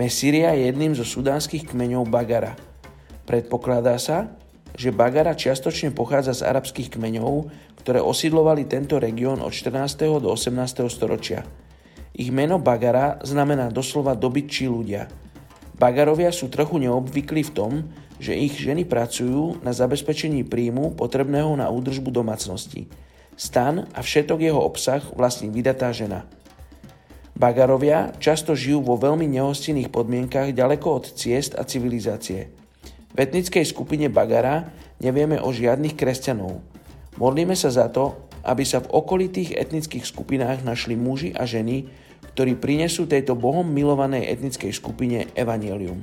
Mesíria je jedným zo sudánskych kmeňov Bagara. Predpokladá sa, že Bagara čiastočne pochádza z arabských kmeňov, ktoré osídlovali tento región od 14. do 18. storočia. Ich meno Bagara znamená doslova dobytčí ľudia. Bagarovia sú trochu neobvyklí v tom, že ich ženy pracujú na zabezpečení príjmu potrebného na údržbu domácnosti. Stan a všetok jeho obsah vlastní vydatá žena. Bagarovia často žijú vo veľmi nehostinných podmienkach ďaleko od ciest a civilizácie. V etnickej skupine Bagara nevieme o žiadnych kresťanov. Modlíme sa za to, aby sa v okolitých etnických skupinách našli muži a ženy, ktorí prinesú tejto Bohom milovanej etnickej skupine evanelium.